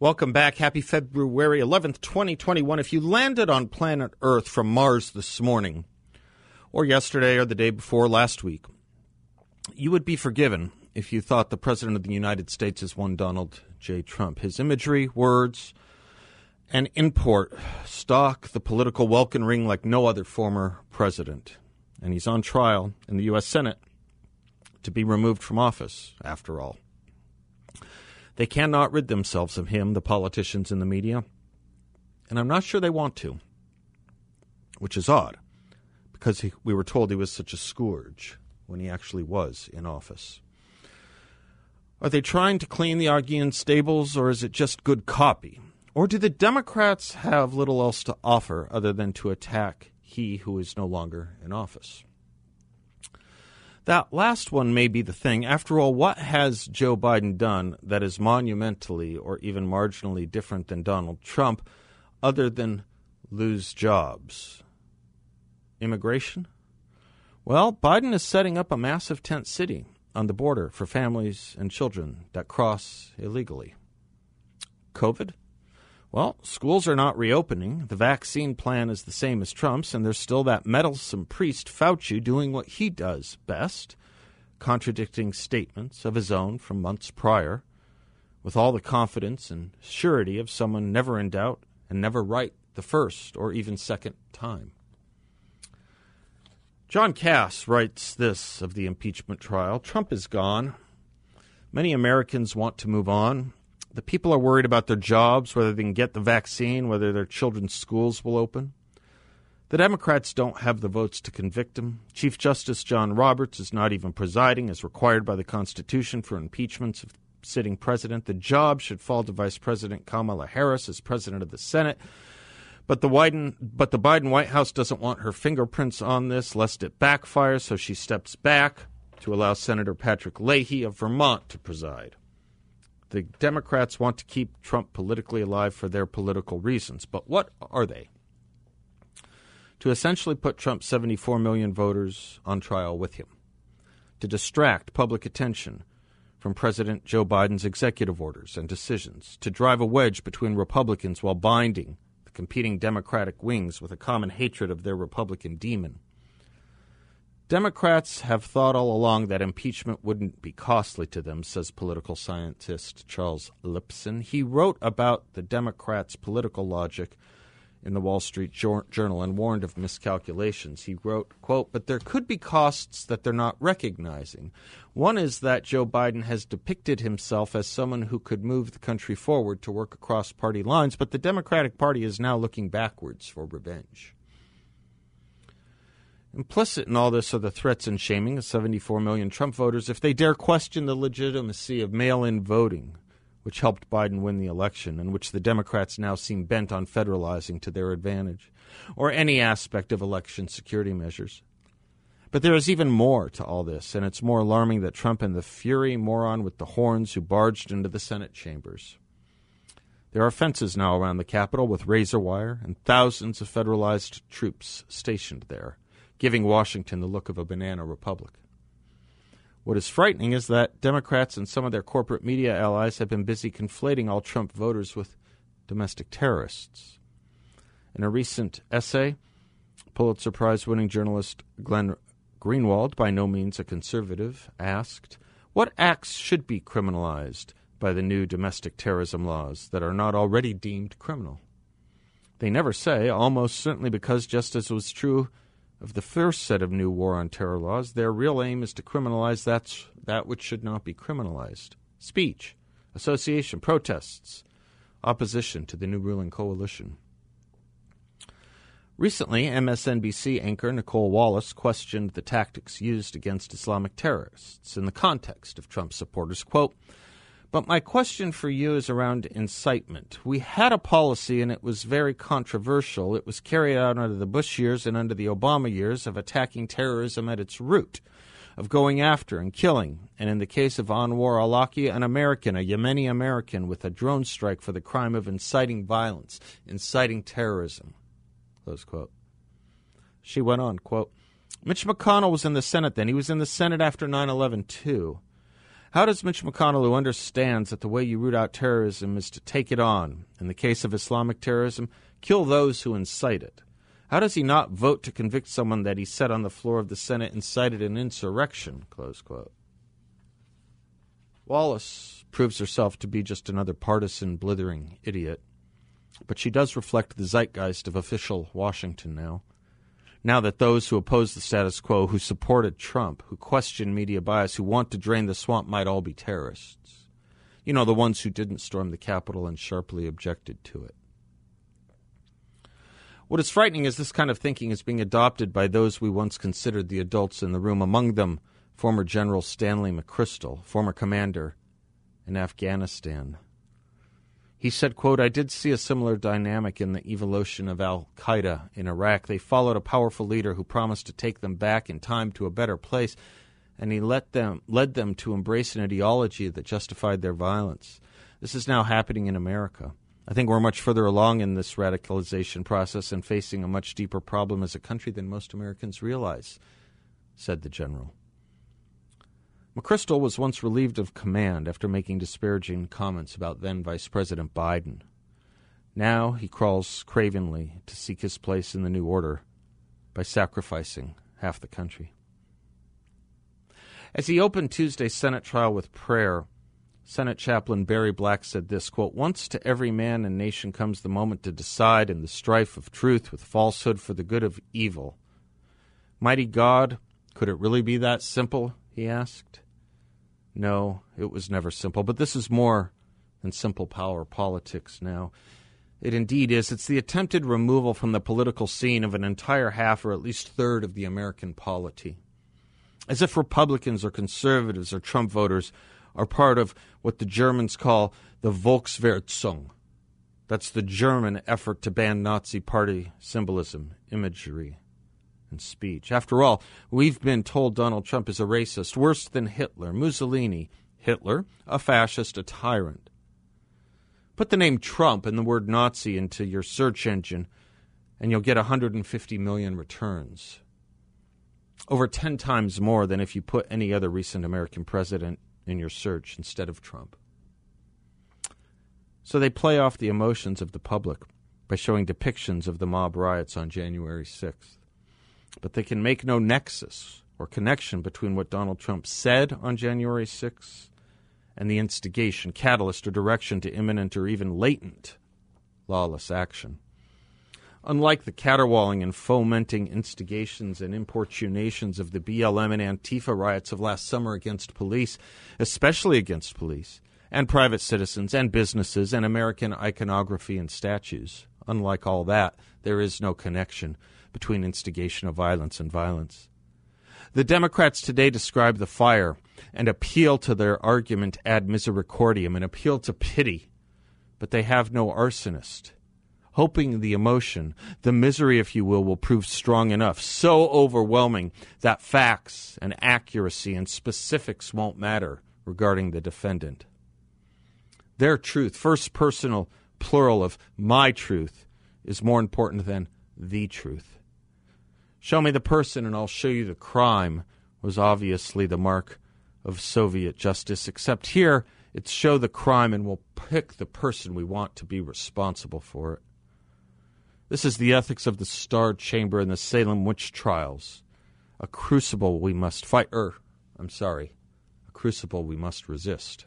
Welcome back. Happy February 11th, 2021. If you landed on planet Earth from Mars this morning, or yesterday, or the day before last week, you would be forgiven if you thought the President of the United States is one Donald J. Trump. His imagery, words, and import stalk the political welkin ring like no other former president. And he's on trial in the U.S. Senate to be removed from office, after all. They cannot rid themselves of him, the politicians and the media, and I'm not sure they want to, which is odd, because he, we were told he was such a scourge when he actually was in office. Are they trying to clean the Augean stables, or is it just good copy? Or do the Democrats have little else to offer other than to attack he who is no longer in office? That last one may be the thing. After all, what has Joe Biden done that is monumentally or even marginally different than Donald Trump other than lose jobs? Immigration? Well, Biden is setting up a massive tent city on the border for families and children that cross illegally. COVID? Well, schools are not reopening. The vaccine plan is the same as Trump's, and there's still that meddlesome priest Fauci doing what he does best, contradicting statements of his own from months prior, with all the confidence and surety of someone never in doubt and never right the first or even second time. John Kass writes this of the impeachment trial Trump is gone. Many Americans want to move on. The people are worried about their jobs, whether they can get the vaccine, whether their children's schools will open. The Democrats don't have the votes to convict him. Chief Justice John Roberts is not even presiding as required by the Constitution for impeachments of sitting president. The job should fall to Vice President Kamala Harris as president of the Senate. But the Biden, but the Biden White House doesn't want her fingerprints on this, lest it backfire, so she steps back to allow Senator Patrick Leahy of Vermont to preside. The Democrats want to keep Trump politically alive for their political reasons, but what are they? To essentially put Trump's 74 million voters on trial with him, to distract public attention from President Joe Biden's executive orders and decisions, to drive a wedge between Republicans while binding the competing Democratic wings with a common hatred of their Republican demon. Democrats have thought all along that impeachment wouldn't be costly to them, says political scientist Charles Lipson. He wrote about the Democrats' political logic in the Wall Street Journal and warned of miscalculations. He wrote, quote, "But there could be costs that they're not recognizing. One is that Joe Biden has depicted himself as someone who could move the country forward to work across party lines, but the Democratic Party is now looking backwards for revenge." Implicit in all this are the threats and shaming of 74 million Trump voters if they dare question the legitimacy of mail in voting which helped Biden win the election and which the Democrats now seem bent on federalizing to their advantage, or any aspect of election security measures. But there is even more to all this, and it's more alarming that Trump and the fury moron with the horns who barged into the Senate chambers. There are fences now around the Capitol with razor wire and thousands of federalized troops stationed there, giving Washington the look of a banana republic. What is frightening is that Democrats and some of their corporate media allies have been busy conflating all Trump voters with domestic terrorists. In a recent essay, Pulitzer Prize winning journalist Glenn Greenwald, by no means a conservative, asked, What acts should be criminalized by the new domestic terrorism laws that are not already deemed criminal? They never say, almost certainly because, just as was true of the first set of new war on terror laws, their real aim is to criminalize that, that which should not be criminalized speech, association, protests, opposition to the new ruling coalition. Recently, MSNBC anchor Nicolle Wallace questioned the tactics used against Islamic terrorists in the context of Trump supporters. Quote, But my question for you is around incitement. We had a policy, and it was very controversial. It was carried out under the Bush years and under the Obama years of attacking terrorism at its root, of going after and killing, and in the case of Anwar Awlaki, an American, a Yemeni American, with a drone strike for the crime of inciting violence, inciting terrorism. Close quote. She went on, quote, Mitch McConnell was in the Senate then. He was in the Senate after 9 11, too. How does Mitch McConnell, who understands that the way you root out terrorism is to take it on, in the case of Islamic terrorism, kill those who incite it, how does he not vote to convict someone that he said on the floor of the Senate incited an insurrection? Close quote. Wallace proves herself to be just another partisan, blithering idiot, but she does reflect the zeitgeist of official Washington now now that those who oppose the status quo, who supported Trump, who question media bias, who want to drain the swamp might all be terrorists. You know, the ones who didn't storm the Capitol and sharply objected to it. What is frightening is this kind of thinking is being adopted by those we once considered the adults in the room, among them former General Stanley McChrystal, former commander in Afghanistan. He said, quote, I did see a similar dynamic in the evolution of Al Qaeda in Iraq. They followed a powerful leader who promised to take them back in time to a better place, and he let them, led them to embrace an ideology that justified their violence. This is now happening in America. I think we're much further along in this radicalization process and facing a much deeper problem as a country than most Americans realize, said the general. McChrystal was once relieved of command after making disparaging comments about then Vice President Biden. Now he crawls cravenly to seek his place in the new order by sacrificing half the country. As he opened Tuesday's Senate trial with prayer, Senate Chaplain Barry Black said this quote, Once to every man and nation comes the moment to decide in the strife of truth with falsehood for the good of evil. Mighty God, could it really be that simple? he asked. No, it was never simple, but this is more than simple power politics now. It indeed is. It's the attempted removal from the political scene of an entire half or at least third of the American polity. As if Republicans or conservatives or Trump voters are part of what the Germans call the Volksverhetzung. That's the German effort to ban Nazi party symbolism, imagery, and speech. After all, we've been told Donald Trump is a racist, worse than Hitler, Mussolini, Hitler, a fascist, a tyrant. Put the name Trump and the word Nazi into your search engine, and you'll get 150 million returns. Over 10 times more than if you put any other recent American president in your search instead of Trump. So they play off the emotions of the public by showing depictions of the mob riots on January 6th but they can make no nexus or connection between what Donald Trump said on January 6th and the instigation, catalyst, or direction to imminent or even latent lawless action. Unlike the caterwauling and fomenting instigations and importunations of the BLM and Antifa riots of last summer against police, especially against police, and private citizens and businesses and American iconography and statues, unlike all that, there is no connection between instigation of violence and violence. The Democrats today describe the fire and appeal to their argument ad misericordiam, and appeal to pity, but they have no arsonist. Hoping the emotion, the misery, if you will, will prove strong enough, so overwhelming that facts and accuracy and specifics won't matter regarding the defendant. Their truth, first personal plural of my truth, is more important than the truth. Show me the person and I'll show you the crime was obviously the mark of Soviet justice, except here it's show the crime and we'll pick the person we want to be responsible for it. This is the ethics of the Star Chamber and the Salem witch trials. A crucible we must fight, er, I'm sorry, a crucible we must resist.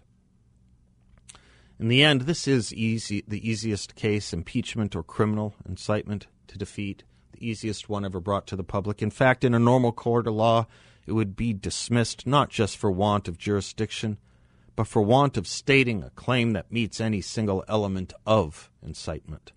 In the end, this is easy, the easiest case, impeachment or criminal incitement, to defeat the easiest one ever brought to the public. In fact, in a normal court of law, it would be dismissed not just for want of jurisdiction, but for want of stating a claim that meets any single element of incitement.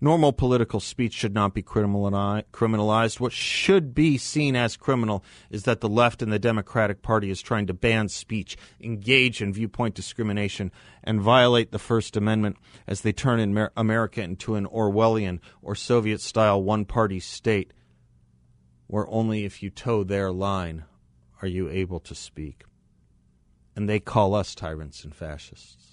Normal political speech should not be criminalized. What should be seen as criminal is that the left and the Democratic Party is trying to ban speech, engage in viewpoint discrimination, and violate the First Amendment as they turn America into an Orwellian or Soviet style one party state where only if you toe their line are you able to speak. And they call us tyrants and fascists.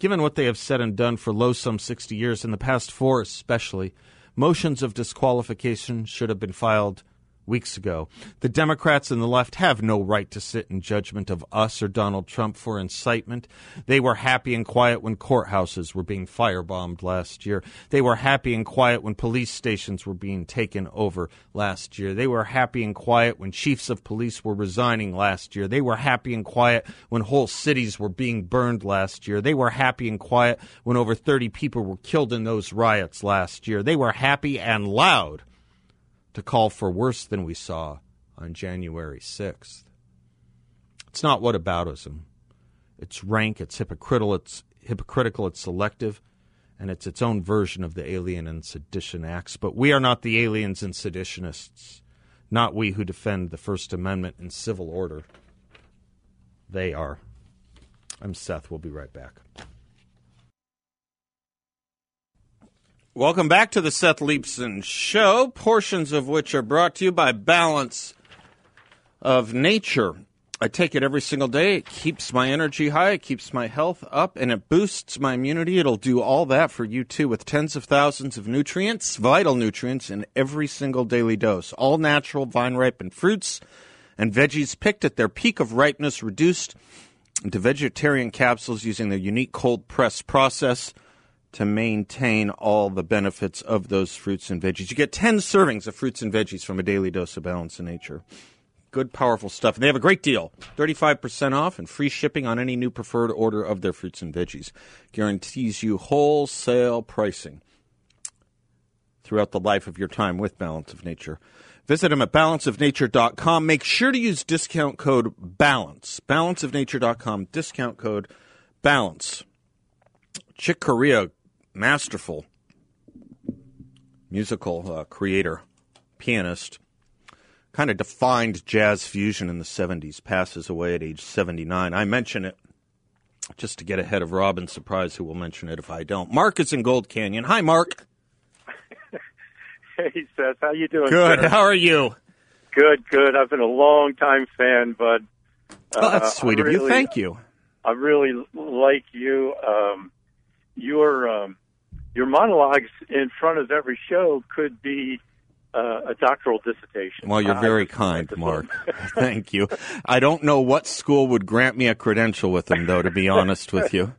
Given what they have said and done for low some 60 years, in the past four especially, motions of disqualification should have been filed weeks ago. The Democrats and the left have no right to sit in judgment of us or Donald Trump for incitement. They were happy and quiet when courthouses were being firebombed last year. They were happy and quiet when police stations were being taken over last year. They were happy and quiet when chiefs of police were resigning last year. They were happy and quiet when whole cities were being burned last year. They were happy and quiet when over 30 people were killed in those riots last year. They were happy and loud to call for worse than we saw on January 6th. It's not whataboutism. It's rank, it's hypocritical, it's hypocritical, it's selective, and it's its own version of the Alien and Sedition Acts. But we are not the aliens and seditionists, not we who defend the First Amendment and civil order. They are. I'm Seth. We'll be right back. Welcome back to the Seth Leibsohn Show, portions of which are brought to you by Balance of Nature. I take it every single day. It keeps my energy high, it keeps my health up, and it boosts my immunity. It'll do all that for you too, with tens of thousands of nutrients, vital nutrients, in every single daily dose. All natural, vine ripened fruits and veggies picked at their peak of ripeness, reduced into vegetarian capsules using their unique cold press process to maintain all the benefits of those fruits and veggies. You get 10 servings of fruits and veggies from a daily dose of Balance of Nature. Good, powerful stuff. And they have a great deal 35% off and free shipping on any new preferred order of their fruits and veggies. Guarantees you wholesale pricing throughout the life of your time with Balance of Nature. Visit them at balanceofnature.com. Make sure to use discount code BALANCE. Balanceofnature.com, discount code BALANCE. Chick Corea masterful musical uh, creator, pianist, kind of defined jazz fusion in the 70s, passes away at age 79. I mention it just to get ahead of Robin Surprise, who will mention it if I don't. Mark is in Gold Canyon. Hi, Mark. hey, Seth. How you doing? Good. Sir? How are you? Good, good. I've been a long time fan, but uh, oh, that's sweet really, of you. Thank you. I really like you. Um, your um, your monologues in front of every show could be uh, a doctoral dissertation. Well, you're very kind, Mark. Thank you. I don't know what school would grant me a credential with them, though. To be honest with you,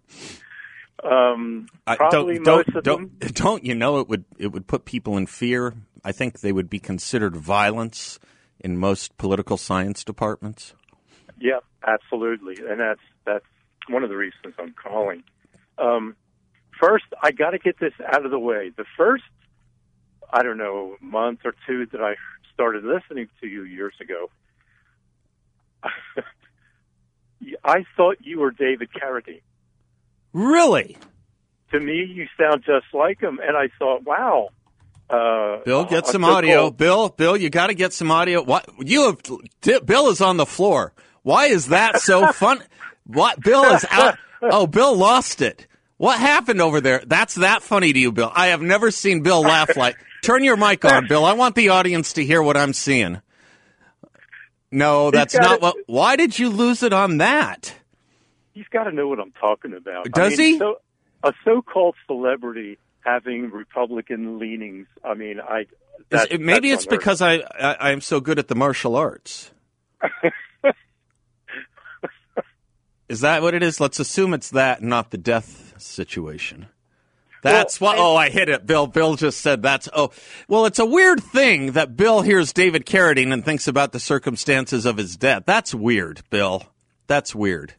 um, probably don't, don't, don't. Don't you know it would it would put people in fear? I think they would be considered violence in most political science departments. Yeah, absolutely, and that's that's one of the reasons I'm calling. Um, first, I got to get this out of the way. The first, I don't know, month or two that I started listening to you years ago, I thought you were David Carradine. Really? To me, you sound just like him, and I thought, wow. Uh, Bill, get some audio. Cold. Bill, Bill, you got to get some audio. What you have? Bill is on the floor. Why is that so fun? What Bill is out? Oh, Bill lost it. What happened over there? That's that funny to you, Bill. I have never seen Bill laugh like. Turn your mic on, Bill. I want the audience to hear what I'm seeing. No, that's not what. Why did you lose it on that? He's got to know what I'm talking about. Does I mean, he? So, a so-called celebrity having Republican leanings. I mean, I. That, maybe it's because I, I I'm so good at the martial arts. is that what it is? Let's assume it's that, not the death situation. That's well, what. Oh, I hit it. Bill. Bill just said that's. Oh, well, it's a weird thing that Bill hears David Carradine and thinks about the circumstances of his death. That's weird, Bill. That's weird.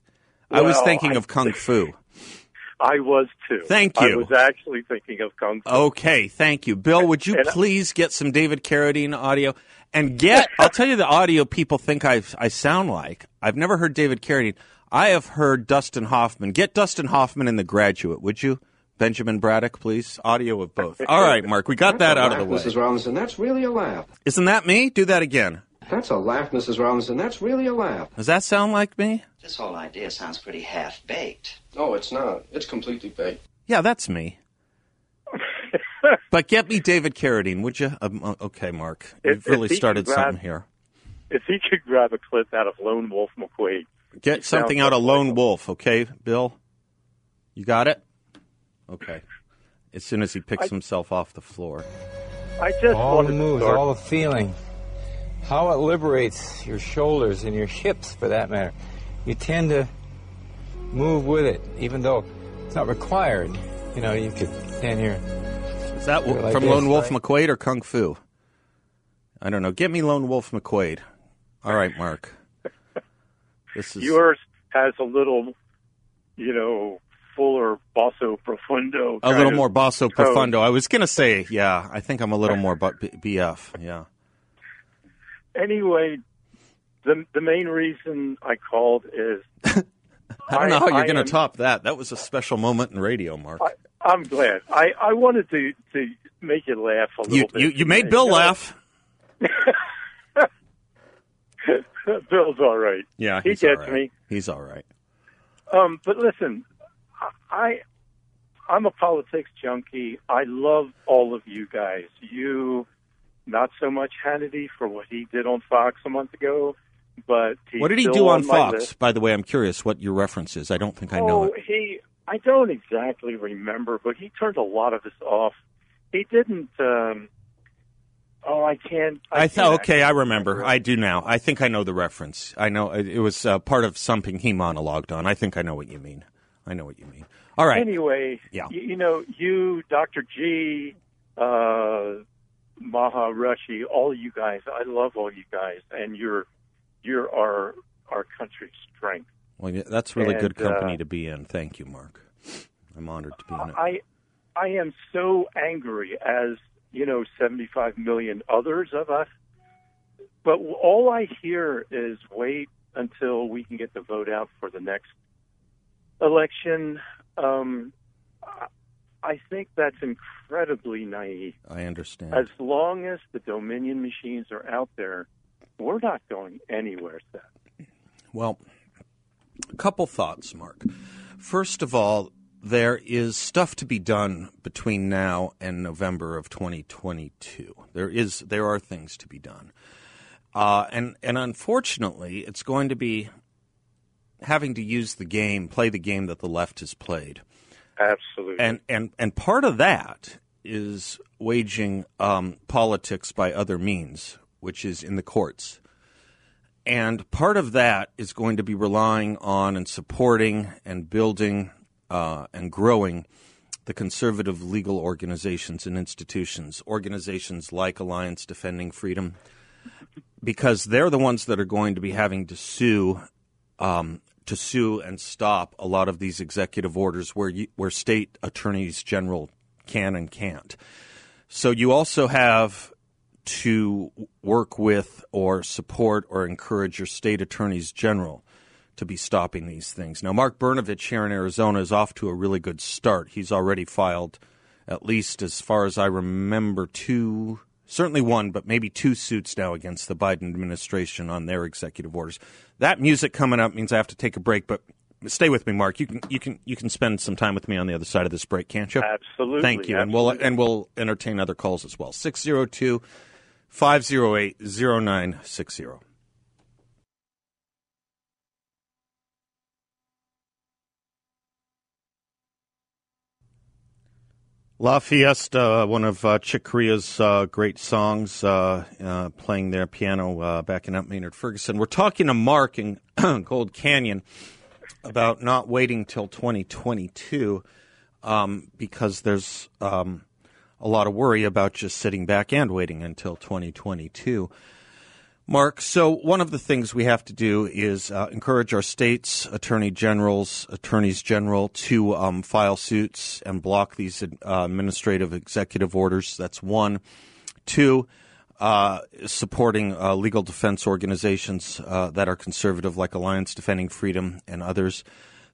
Well, I was thinking I, of kung fu. I was too. Thank you. I was actually thinking of kung fu. Okay, thank you, Bill. Would you uh, please get some David Carradine audio and get? I'll tell you the audio people think I I sound like. I've never heard David Carradine. I have heard Dustin Hoffman. Get Dustin Hoffman in The Graduate, would you? Benjamin Braddock, please? Audio of both. All right, Mark, we got that out of the way. Mrs. Robinson, that's really a laugh. Isn't that me? Do that again. That's a laugh, Mrs. Robinson. That's really a laugh. Does that sound like me? This whole idea sounds pretty half baked. No, it's not. It's completely baked. Yeah, that's me. but get me David Carradine, would you? Um, uh, okay, Mark. If- You've really if started grab- something here. If he could grab a clip out of Lone Wolf McQuade, Get He something out of Lone Michael. Wolf, okay, Bill? You got it? Okay. As soon as he picks I- himself off the floor. I just all the moves, to start. all the feeling, how it liberates your shoulders and your hips, for that matter. You tend to move with it, even though it's not required. You know, you could stand here. Is that You're like from this, Lone Wolf right? McQuade or Kung Fu? I don't know. Get me Lone Wolf McQuade. All right, Mark. This is Yours has a little, you know, fuller basso profundo. a little more basso tone. profundo. I was gonna say, yeah. I think I'm a little more bu- BF. Yeah. Anyway, the the main reason I called is I don't know how you're gonna top that. That was a special moment in radio, Mark. I, I'm glad. I, I wanted to to make you laugh a little you bit. you you made. Bill laugh. Bill's all right. Yeah, he gets all right. me. He's all right. Um, but listen, I I'm a politics junkie. I love all of you guys. You, not so much Hannity for what he did on Fox a month ago, but What did he do on my Fox? list. By the way, I'm curious what your reference is. I don't think I know oh, it. he. I don't exactly remember, but he turned a lot of this off. He didn't. Um, oh, I can't. I, I thought, okay, I remember. I do now. I think I know the reference. I know it it was uh, part of something he monologued on. I think I know what you mean. I know what you mean. All right. Anyway, Yeah. you, you know, you, Dr. G, uh, Maha Rushi, all you guys, I love all you guys, and you're you're our our country's strength. Well, yeah, that's really good And, uh, company to be in. Thank you, Mark. I'm honored to be in it. I I am so angry as you know, 75 million others of us. But all I hear is wait until we can get the vote out for the next election. Um, I- I think that's incredibly naive. I understand. As long as the Dominion machines are out there, we're not going anywhere, Seth. Well, a couple thoughts, Mark. First of all, there is stuff to be done between now and November of 2022. There is there are things to be done, uh, and and unfortunately, it's going to be having to use the game, play the game that the left has played. Absolutely. And and and part of that is waging um, politics by other means, which is in the courts. And part of that is going to be relying on and supporting and building uh, and growing the conservative legal organizations and institutions, organizations like Alliance Defending Freedom, because they're the ones that are going to be having to sue um, to sue and stop a lot of these executive orders where you, where state attorneys general can and can't. So you also have to work with or support or encourage your state attorneys general to be stopping these things. Now, Mark Brnovich here in Arizona is off to a really good start. He's already filed, at least as far as I remember, two, certainly one, but maybe two suits now against the Biden administration on their executive orders. That music coming up means I have to take a break, but stay with me, Mark. You can you can you can spend some time with me on the other side of this break, can't you? Absolutely. Thank you, and we'll and we'll entertain other calls as well. 602 508 0960. La Fiesta, one of uh, Chick Corea's uh, great songs, uh, uh, playing their piano uh, back in Mount Maynard Ferguson. We're talking to Mark in Gold Canyon about not waiting till 2022 um, because there's um, a lot of worry about just sitting back and waiting until 2022. Mark, so one of the things we have to do is uh, encourage our states, attorney generals, attorneys general to um, file suits and block these uh, administrative executive orders. That's one. Two, uh, supporting uh, legal defense organizations uh, that are conservative, like Alliance Defending Freedom and others.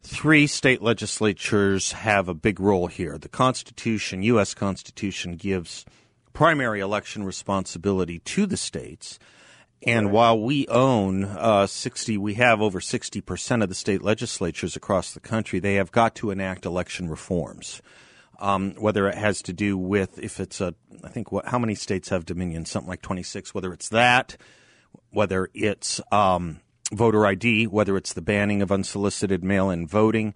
three state legislatures have a big role here. The Constitution, U.S. Constitution, gives primary election responsibility to the states. And while we own uh, 60, we have over 60% of the state legislatures across the country, they have got to enact election reforms. Um, whether it has to do with if it's a, I think what, how many states have dominion? Something like 26. Whether it's that, whether it's um, voter ID, whether it's the banning of unsolicited mail-in voting.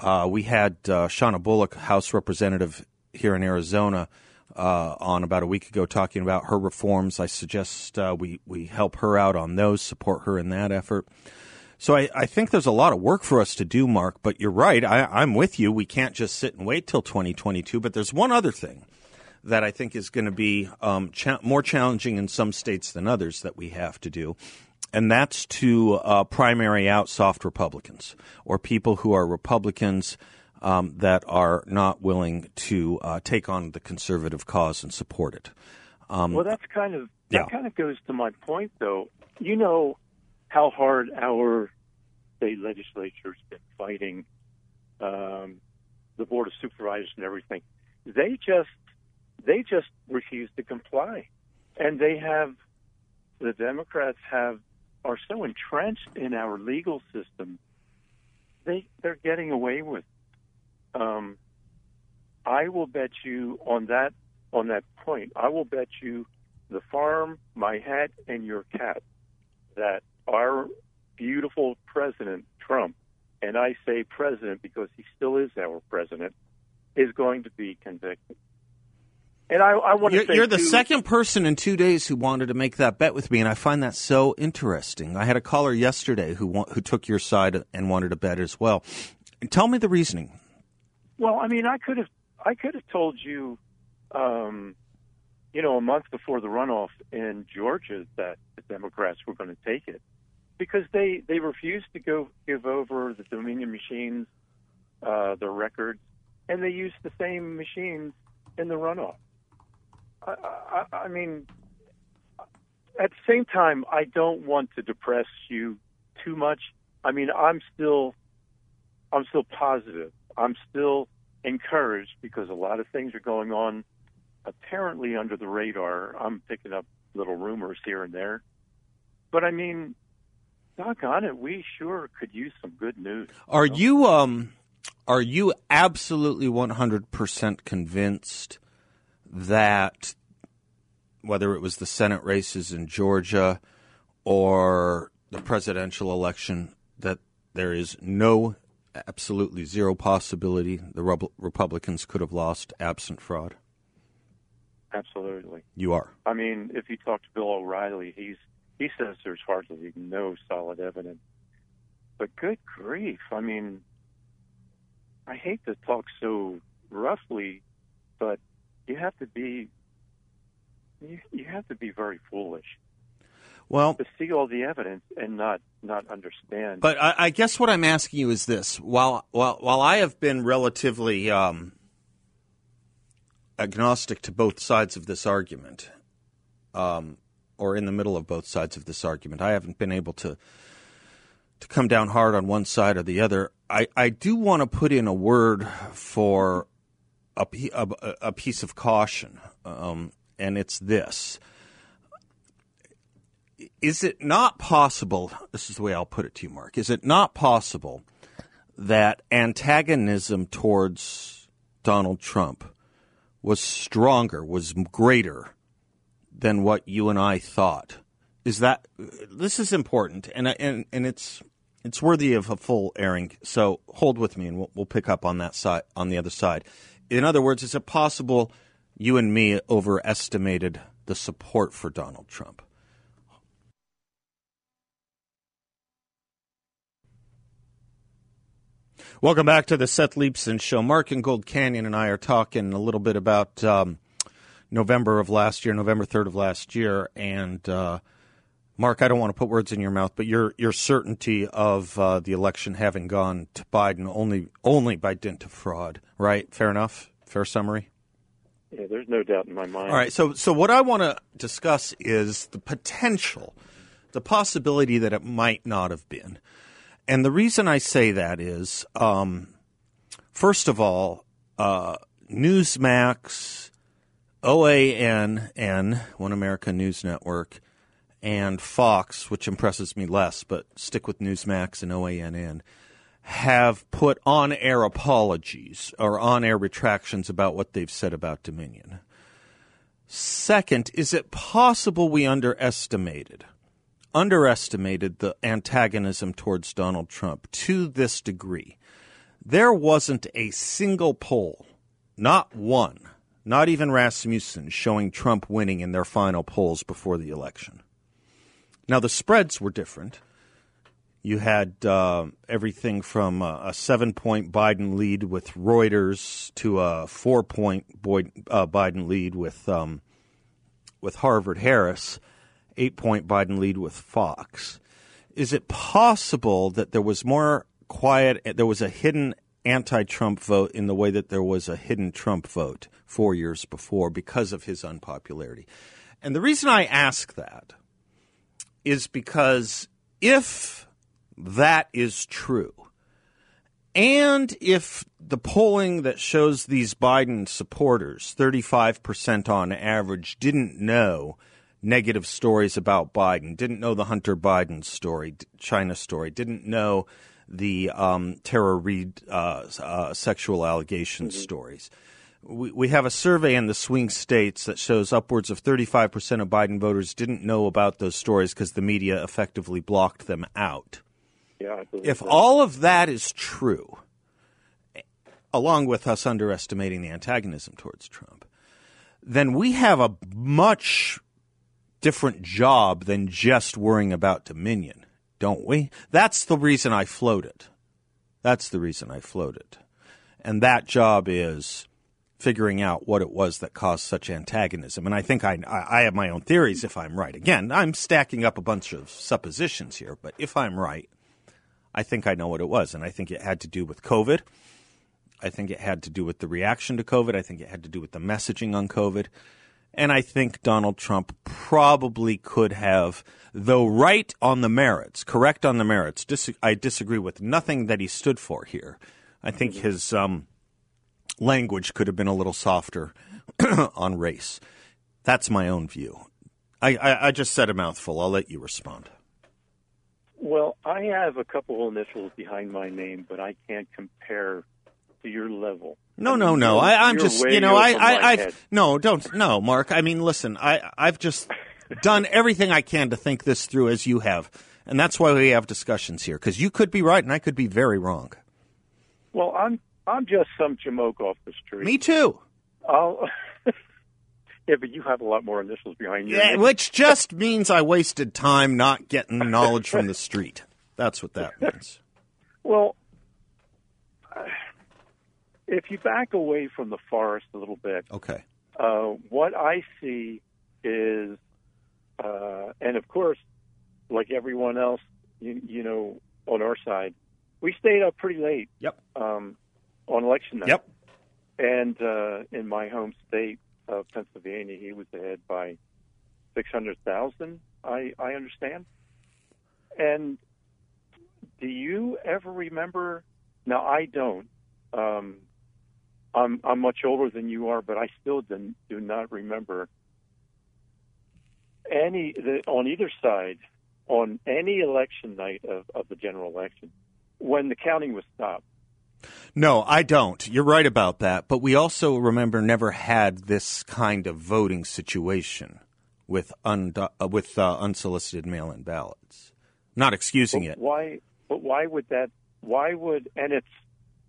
Uh, we had uh, Shawnna Bolick, House Representative here in Arizona, uh, on about a week ago talking about her reforms. I suggest uh, we we help her out on those, support her in that effort. So I, I, think there's a lot of work for us to do, Mark. But you're right. I, I'm with you. We can't just sit and wait till 2022. But there's one other thing that I think is going to be um, cha- more challenging in some states than others that we have to do, and that's to uh, primary out soft Republicans or people who are Republicans um, that are not willing to uh, take on the conservative cause and support it. Um, well, that's kind of that yeah. kind of goes to my point, though. You know how hard our state legislature's been fighting um, the board of supervisors and everything. They just they just refuse to comply, and they have the Democrats have are so entrenched in our legal system, they they're getting away with. Um, I will bet you on that on that point. I will bet you the farm, my hat, and your cat that our beautiful president Trump, and I say president because he still is our president, is going to be convicted. And I, I want to you're, say you're the too, second person in two days who wanted to make that bet with me, and I find that so interesting. I had a caller yesterday who who took your side and wanted to bet as well. Tell me the reasoning. Well, I mean, I could have I could have told you, um, you know, a month before the runoff in Georgia that the Democrats were going to take it because they they refused to go give over the Dominion machines, uh, their records, and they used the same machines in the runoff. I, I, I mean, at the same time, I don't want to depress you too much. I mean, I'm still, I'm still positive. I'm still encouraged because a lot of things are going on, apparently under the radar. I'm picking up little rumors here and there, but I mean, doggone it, we sure could use some good news. Are you um, are you absolutely 100% convinced that whether it was the Senate races in Georgia or the presidential election, that there is no, absolutely zero possibility the Republicans could have lost absent fraud? Absolutely. You are. I mean, if you talk to Bill O'Reilly, he's he says there's hardly no solid evidence. But good grief, I mean, I hate to talk so roughly, but you have to be you, you have to be very foolish. Well, to see all the evidence and not not understand. But I, I guess what I'm asking you is this: while while while I have been relatively um, agnostic to both sides of this argument, um, or in the middle of both sides of this argument, I haven't been able to to come down hard on one side or the other. I, I do want to put in a word for a, a, a piece of caution, um, and it's this. Is it not possible? This is the way I'll put it to you, Mark. Is it not possible that antagonism towards Donald Trump was stronger, was greater than what you and I thought? Is that this is important, and and and it's it's worthy of a full airing. So hold with me, and we'll, we'll pick up on that side on the other side. In other words, is it possible you and me overestimated the support for Donald Trump? Welcome back to the Seth Leibsohn Show. Mark and Gold Canyon and I are talking a little bit about um, November of last year, November 3rd of last year. And uh, Mark, I don't want to put words in your mouth, but your your certainty of uh, the election having gone to Biden only only by dint of fraud, right? Fair enough. Fair summary. Yeah, there's no doubt in my mind. All right. So so what I want to discuss is the potential, the possibility that it might not have been. And the reason I say that is, um, first of all, uh, Newsmax, OANN, One America News Network, and Fox, which impresses me less, but stick with Newsmax and OANN, have put on air apologies or on air retractions about what they've said about Dominion. Second, is it possible we underestimated? Underestimated the antagonism towards Donald Trump to this degree. There wasn't a single poll, not one, not even Rasmussen, showing Trump winning in their final polls before the election. Now, the spreads were different. You had uh, everything from a, a seven point Biden lead with Reuters to a four point uh, Biden lead with, um, with Harvard Harris, eight point Biden lead with Fox. Is it possible that there was more quiet, there was a hidden anti Trump vote in the way that there was a hidden Trump vote four years before because of his unpopularity? And the reason I ask that is because if that is true. And if the polling that shows these Biden supporters, 35% on average, didn't know negative stories about Biden, didn't know the Hunter Biden story, China story, didn't know the um, Tara Reade uh, uh, sexual allegation mm-hmm. stories. We, we have a survey in the swing states that shows upwards of 35% of Biden voters didn't know about those stories because the media effectively blocked them out. Yeah, if all of that is true, along with us underestimating the antagonism towards Trump, then we have a much different job than just worrying about Dominion, don't we? That's the reason I floated. That's the reason I floated. And that job is figuring out what it was that caused such antagonism. And I think I, I have my own theories if I'm right. Again, I'm stacking up a bunch of suppositions here, but if I'm right, I think I know what it was. And I think it had to do with COVID. I think it had to do with the reaction to COVID. I think it had to do with the messaging on COVID. And I think Donald Trump probably could have, though right on the merits, correct on the merits, dis- I disagree with nothing that he stood for here. I think his um, language could have been a little softer on race. That's my own view. I, I, I just said a mouthful. I'll let you respond. Well, I have a couple of initials behind my name, but I can't compare to your level. No, no, no. I, I'm just, you know, I, I, I, no, don't, no, Mark. I mean, listen, I, I've just done everything I can to think this through as you have, and that's why we have discussions here because you could be right and I could be very wrong. Well, I'm, I'm just some jamoke off the street. Me too. I'll. Yeah, but you have a lot more initials behind you. Yeah, which just means I wasted time not getting knowledge from the street. That's what that means. well, if you back away from the forest a little bit, okay. Uh, what I see is, uh, and of course, like everyone else, you, you, know, on our side, we stayed up pretty late. Yep. Um, on election night. Yep. And uh, in my home state, of Pennsylvania, he was ahead by 600,000, I, I understand. And do you ever remember? Now, I don't. Um, I'm, I'm much older than you are, but I still do, do not remember any the, on either side on any election night of, of the general election when the counting was stopped. No, I don't. You're right about that. But we also remember never had this kind of voting situation with un- uh, with uh, unsolicited mail-in ballots. Not excusing but it. Why? But why would that? Why would? And it's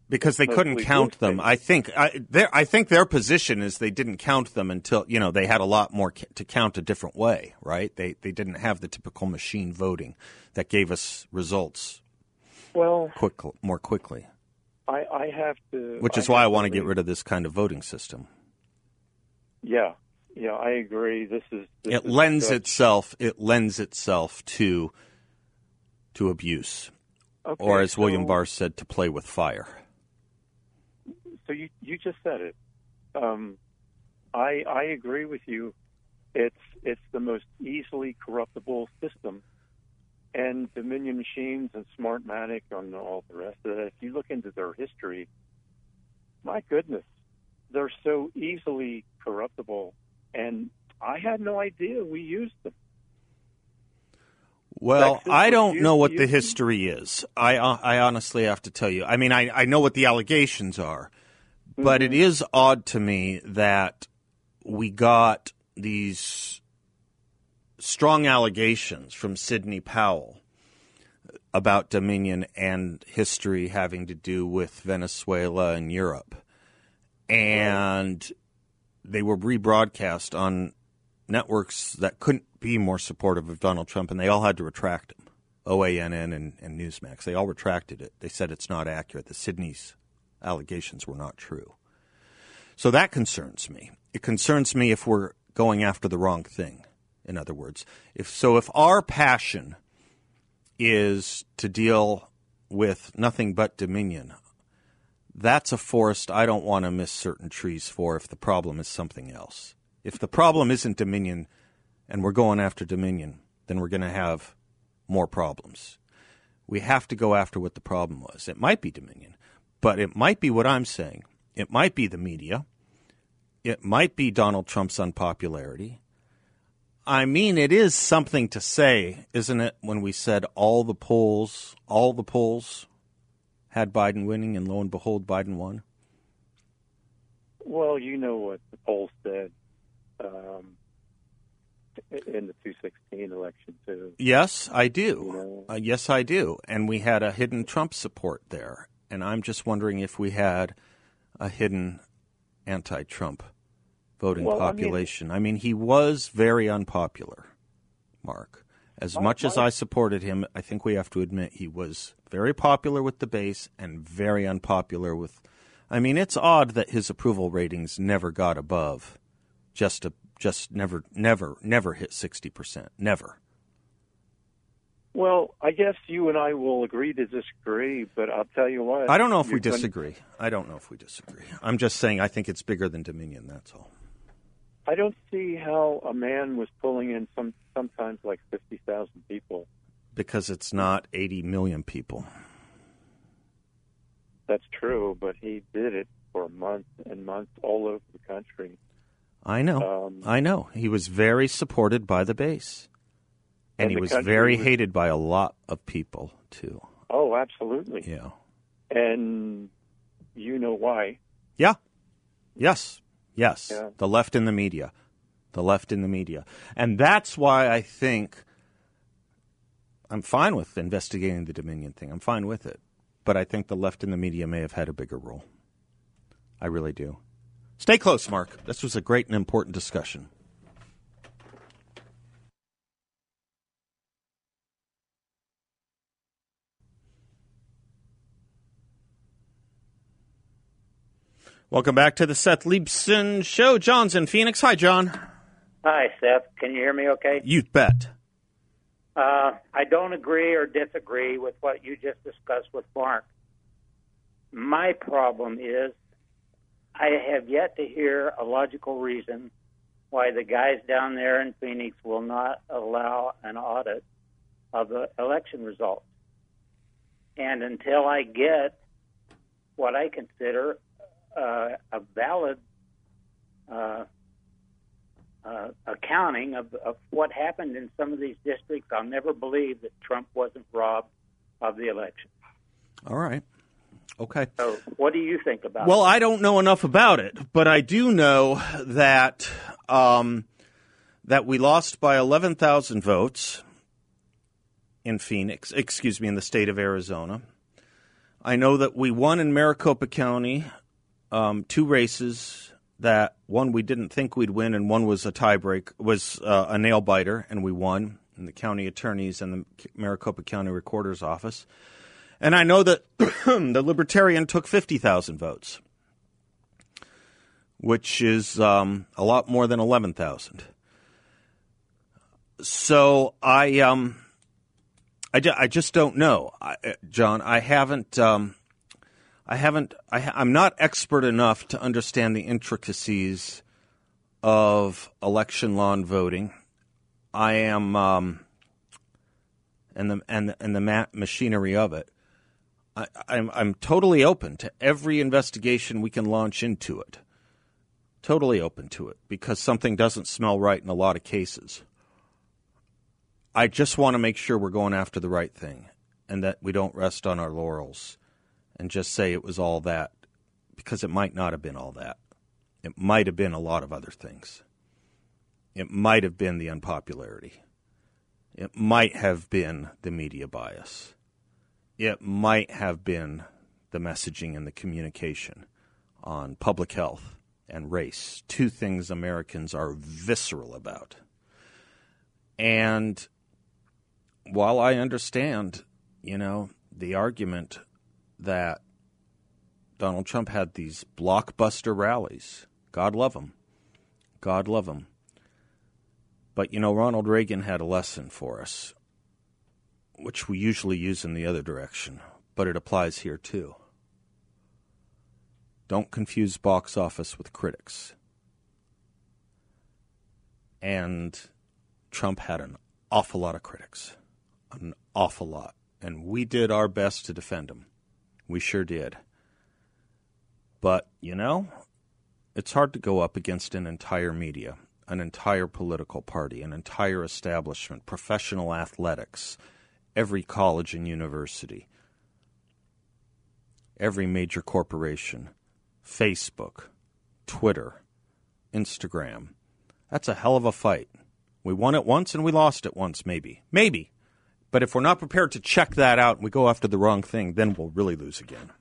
because they couldn't count them. I think I, I think their position is they didn't count them until you know they had a lot more ca- to count a different way, right? They they didn't have the typical machine voting that gave us results well quick more quickly. I, I have to. Which is I why I want to get rid of this kind of voting system. Yeah, yeah, I agree. This is this it is lends such... itself. It lends itself to to abuse, okay, or as so, William Barr said, to play with fire. So you you just said it. Um, I I agree with you. It's it's the most easily corruptible system, and Dominion Machines and Smartmatic and all the rest of it. If you look into their history, my goodness, they're so easily corruptible, and I had no idea we used them. Well, Texas I don't know what the history is. I I honestly have to tell you. I mean, I, I know what the allegations are, but it mm-hmm. is odd to me that we got these strong allegations from Sidney Powell about Dominion and history having to do with Venezuela and Europe. And they were rebroadcast on networks that couldn't be more supportive of Donald Trump, and they all had to retract them. OANN and, and Newsmax, they all retracted it. They said it's not accurate. The Sidney's allegations were not true. So that concerns me. It concerns me if we're going after the wrong thing. In other words, if so, if our passion is to deal with nothing but dominion, that's a forest I don't want to miss certain trees for if the problem is something else. If the problem isn't dominion and we're going after dominion, then we're going to have more problems. We have to go after what the problem was. It might be dominion, but it might be what I'm saying. It might be the media. It might be Donald Trump's unpopularity. I mean, it is something to say, isn't it, when we said all the polls, all the polls had Biden winning, and lo and behold, Biden won? Well, you know what the polls said um, in the 216 election too. Yes, I do. You know? Uh, yes, I do. And we had a hidden Trump support there. And I'm just wondering if we had a hidden anti Trump voting Well, I mean- population. I mean, he was very unpopular, Mark. As much as I supported him, I think we have to admit he was very popular with the base and very unpopular with. I mean, it's odd that his approval ratings never got above just a just never never never hit 60%. Never. Well, I guess you and I will agree to disagree, but I'll tell you what. I don't know if we disagree. I don't know if we disagree. I'm just saying I think it's bigger than Dominion. That's all. I don't see how a man was pulling in some sometimes like 50,000 people. Because it's not 80 million people. That's true, but he did it for months and months all over the country. I know. Um, I know. He was very supported by the base. And, And he was very was- hated by a lot of people, too. Oh, absolutely. Yeah. And you know why. Yeah. Yes. Yes. Yeah. The left in the media. The left in the media. And that's why I think I'm fine with investigating the Dominion thing. I'm fine with it. But I think the left in the media may have had a bigger role. I really do. Stay close, Mark. This was a great and important discussion. Welcome back to the Seth Leibsohn Show. John's in Phoenix. Hi, John. Hi, Seth. Can you hear me okay? You bet. Uh, I don't agree or disagree with what you just discussed with Mark. My problem is I have yet to hear a logical reason why the guys down there in Phoenix will not allow an audit of the election results. And until I get what I consider uh, a valid uh, uh, accounting of, of what happened in some of these districts, I'll never believe that Trump wasn't robbed of the election. All right. Okay. So, what do you think about Well, it? I don't know enough about it, but I do know that um, that we lost by eleven thousand votes in Phoenix. Excuse me, in the state of Arizona. I know that we won in Maricopa County um, two races. That one we didn't think we'd win, and one was a tiebreak, was uh, a nail biter, and we won in the county attorneys and the Maricopa County Recorder's Office. And I know that the Libertarian took 50,000 votes, which is um, a lot more than 11,000. So I, um, I, I just don't know, I, uh, John. I haven't, um, I haven't, I I'm not expert enough to understand the intricacies of election law and voting. I am. Um, and the and and the ma- machinery of it. I, I'm I'm totally open to every investigation we can launch into it. Totally open to it because something doesn't smell right in a lot of cases. I just want to make sure we're going after the right thing and that we don't rest on our laurels and just say it was all that because it might not have been all that. It might have been a lot of other things. It might have been the unpopularity. It might have been the media bias. It might have been the messaging and the communication on public health and race, two things Americans are visceral about. And while I understand, you know, the argument that Donald Trump had these blockbuster rallies, God love him. God love him. But, you know, Ronald Reagan had a lesson for us, which we usually use in the other direction, but it applies here too. Don't confuse box office with critics. And Trump had an awful lot of critics, an awful lot. And we did our best to defend him. We sure did. But, you know, it's hard to go up against an entire media, an entire political party, an entire establishment, professional athletics, every college and university, every major corporation, Facebook, Twitter, Instagram. That's a hell of a fight. We won it once and we lost it once, maybe. Maybe. But if we're not prepared to check that out and we go after the wrong thing, then we'll really lose again.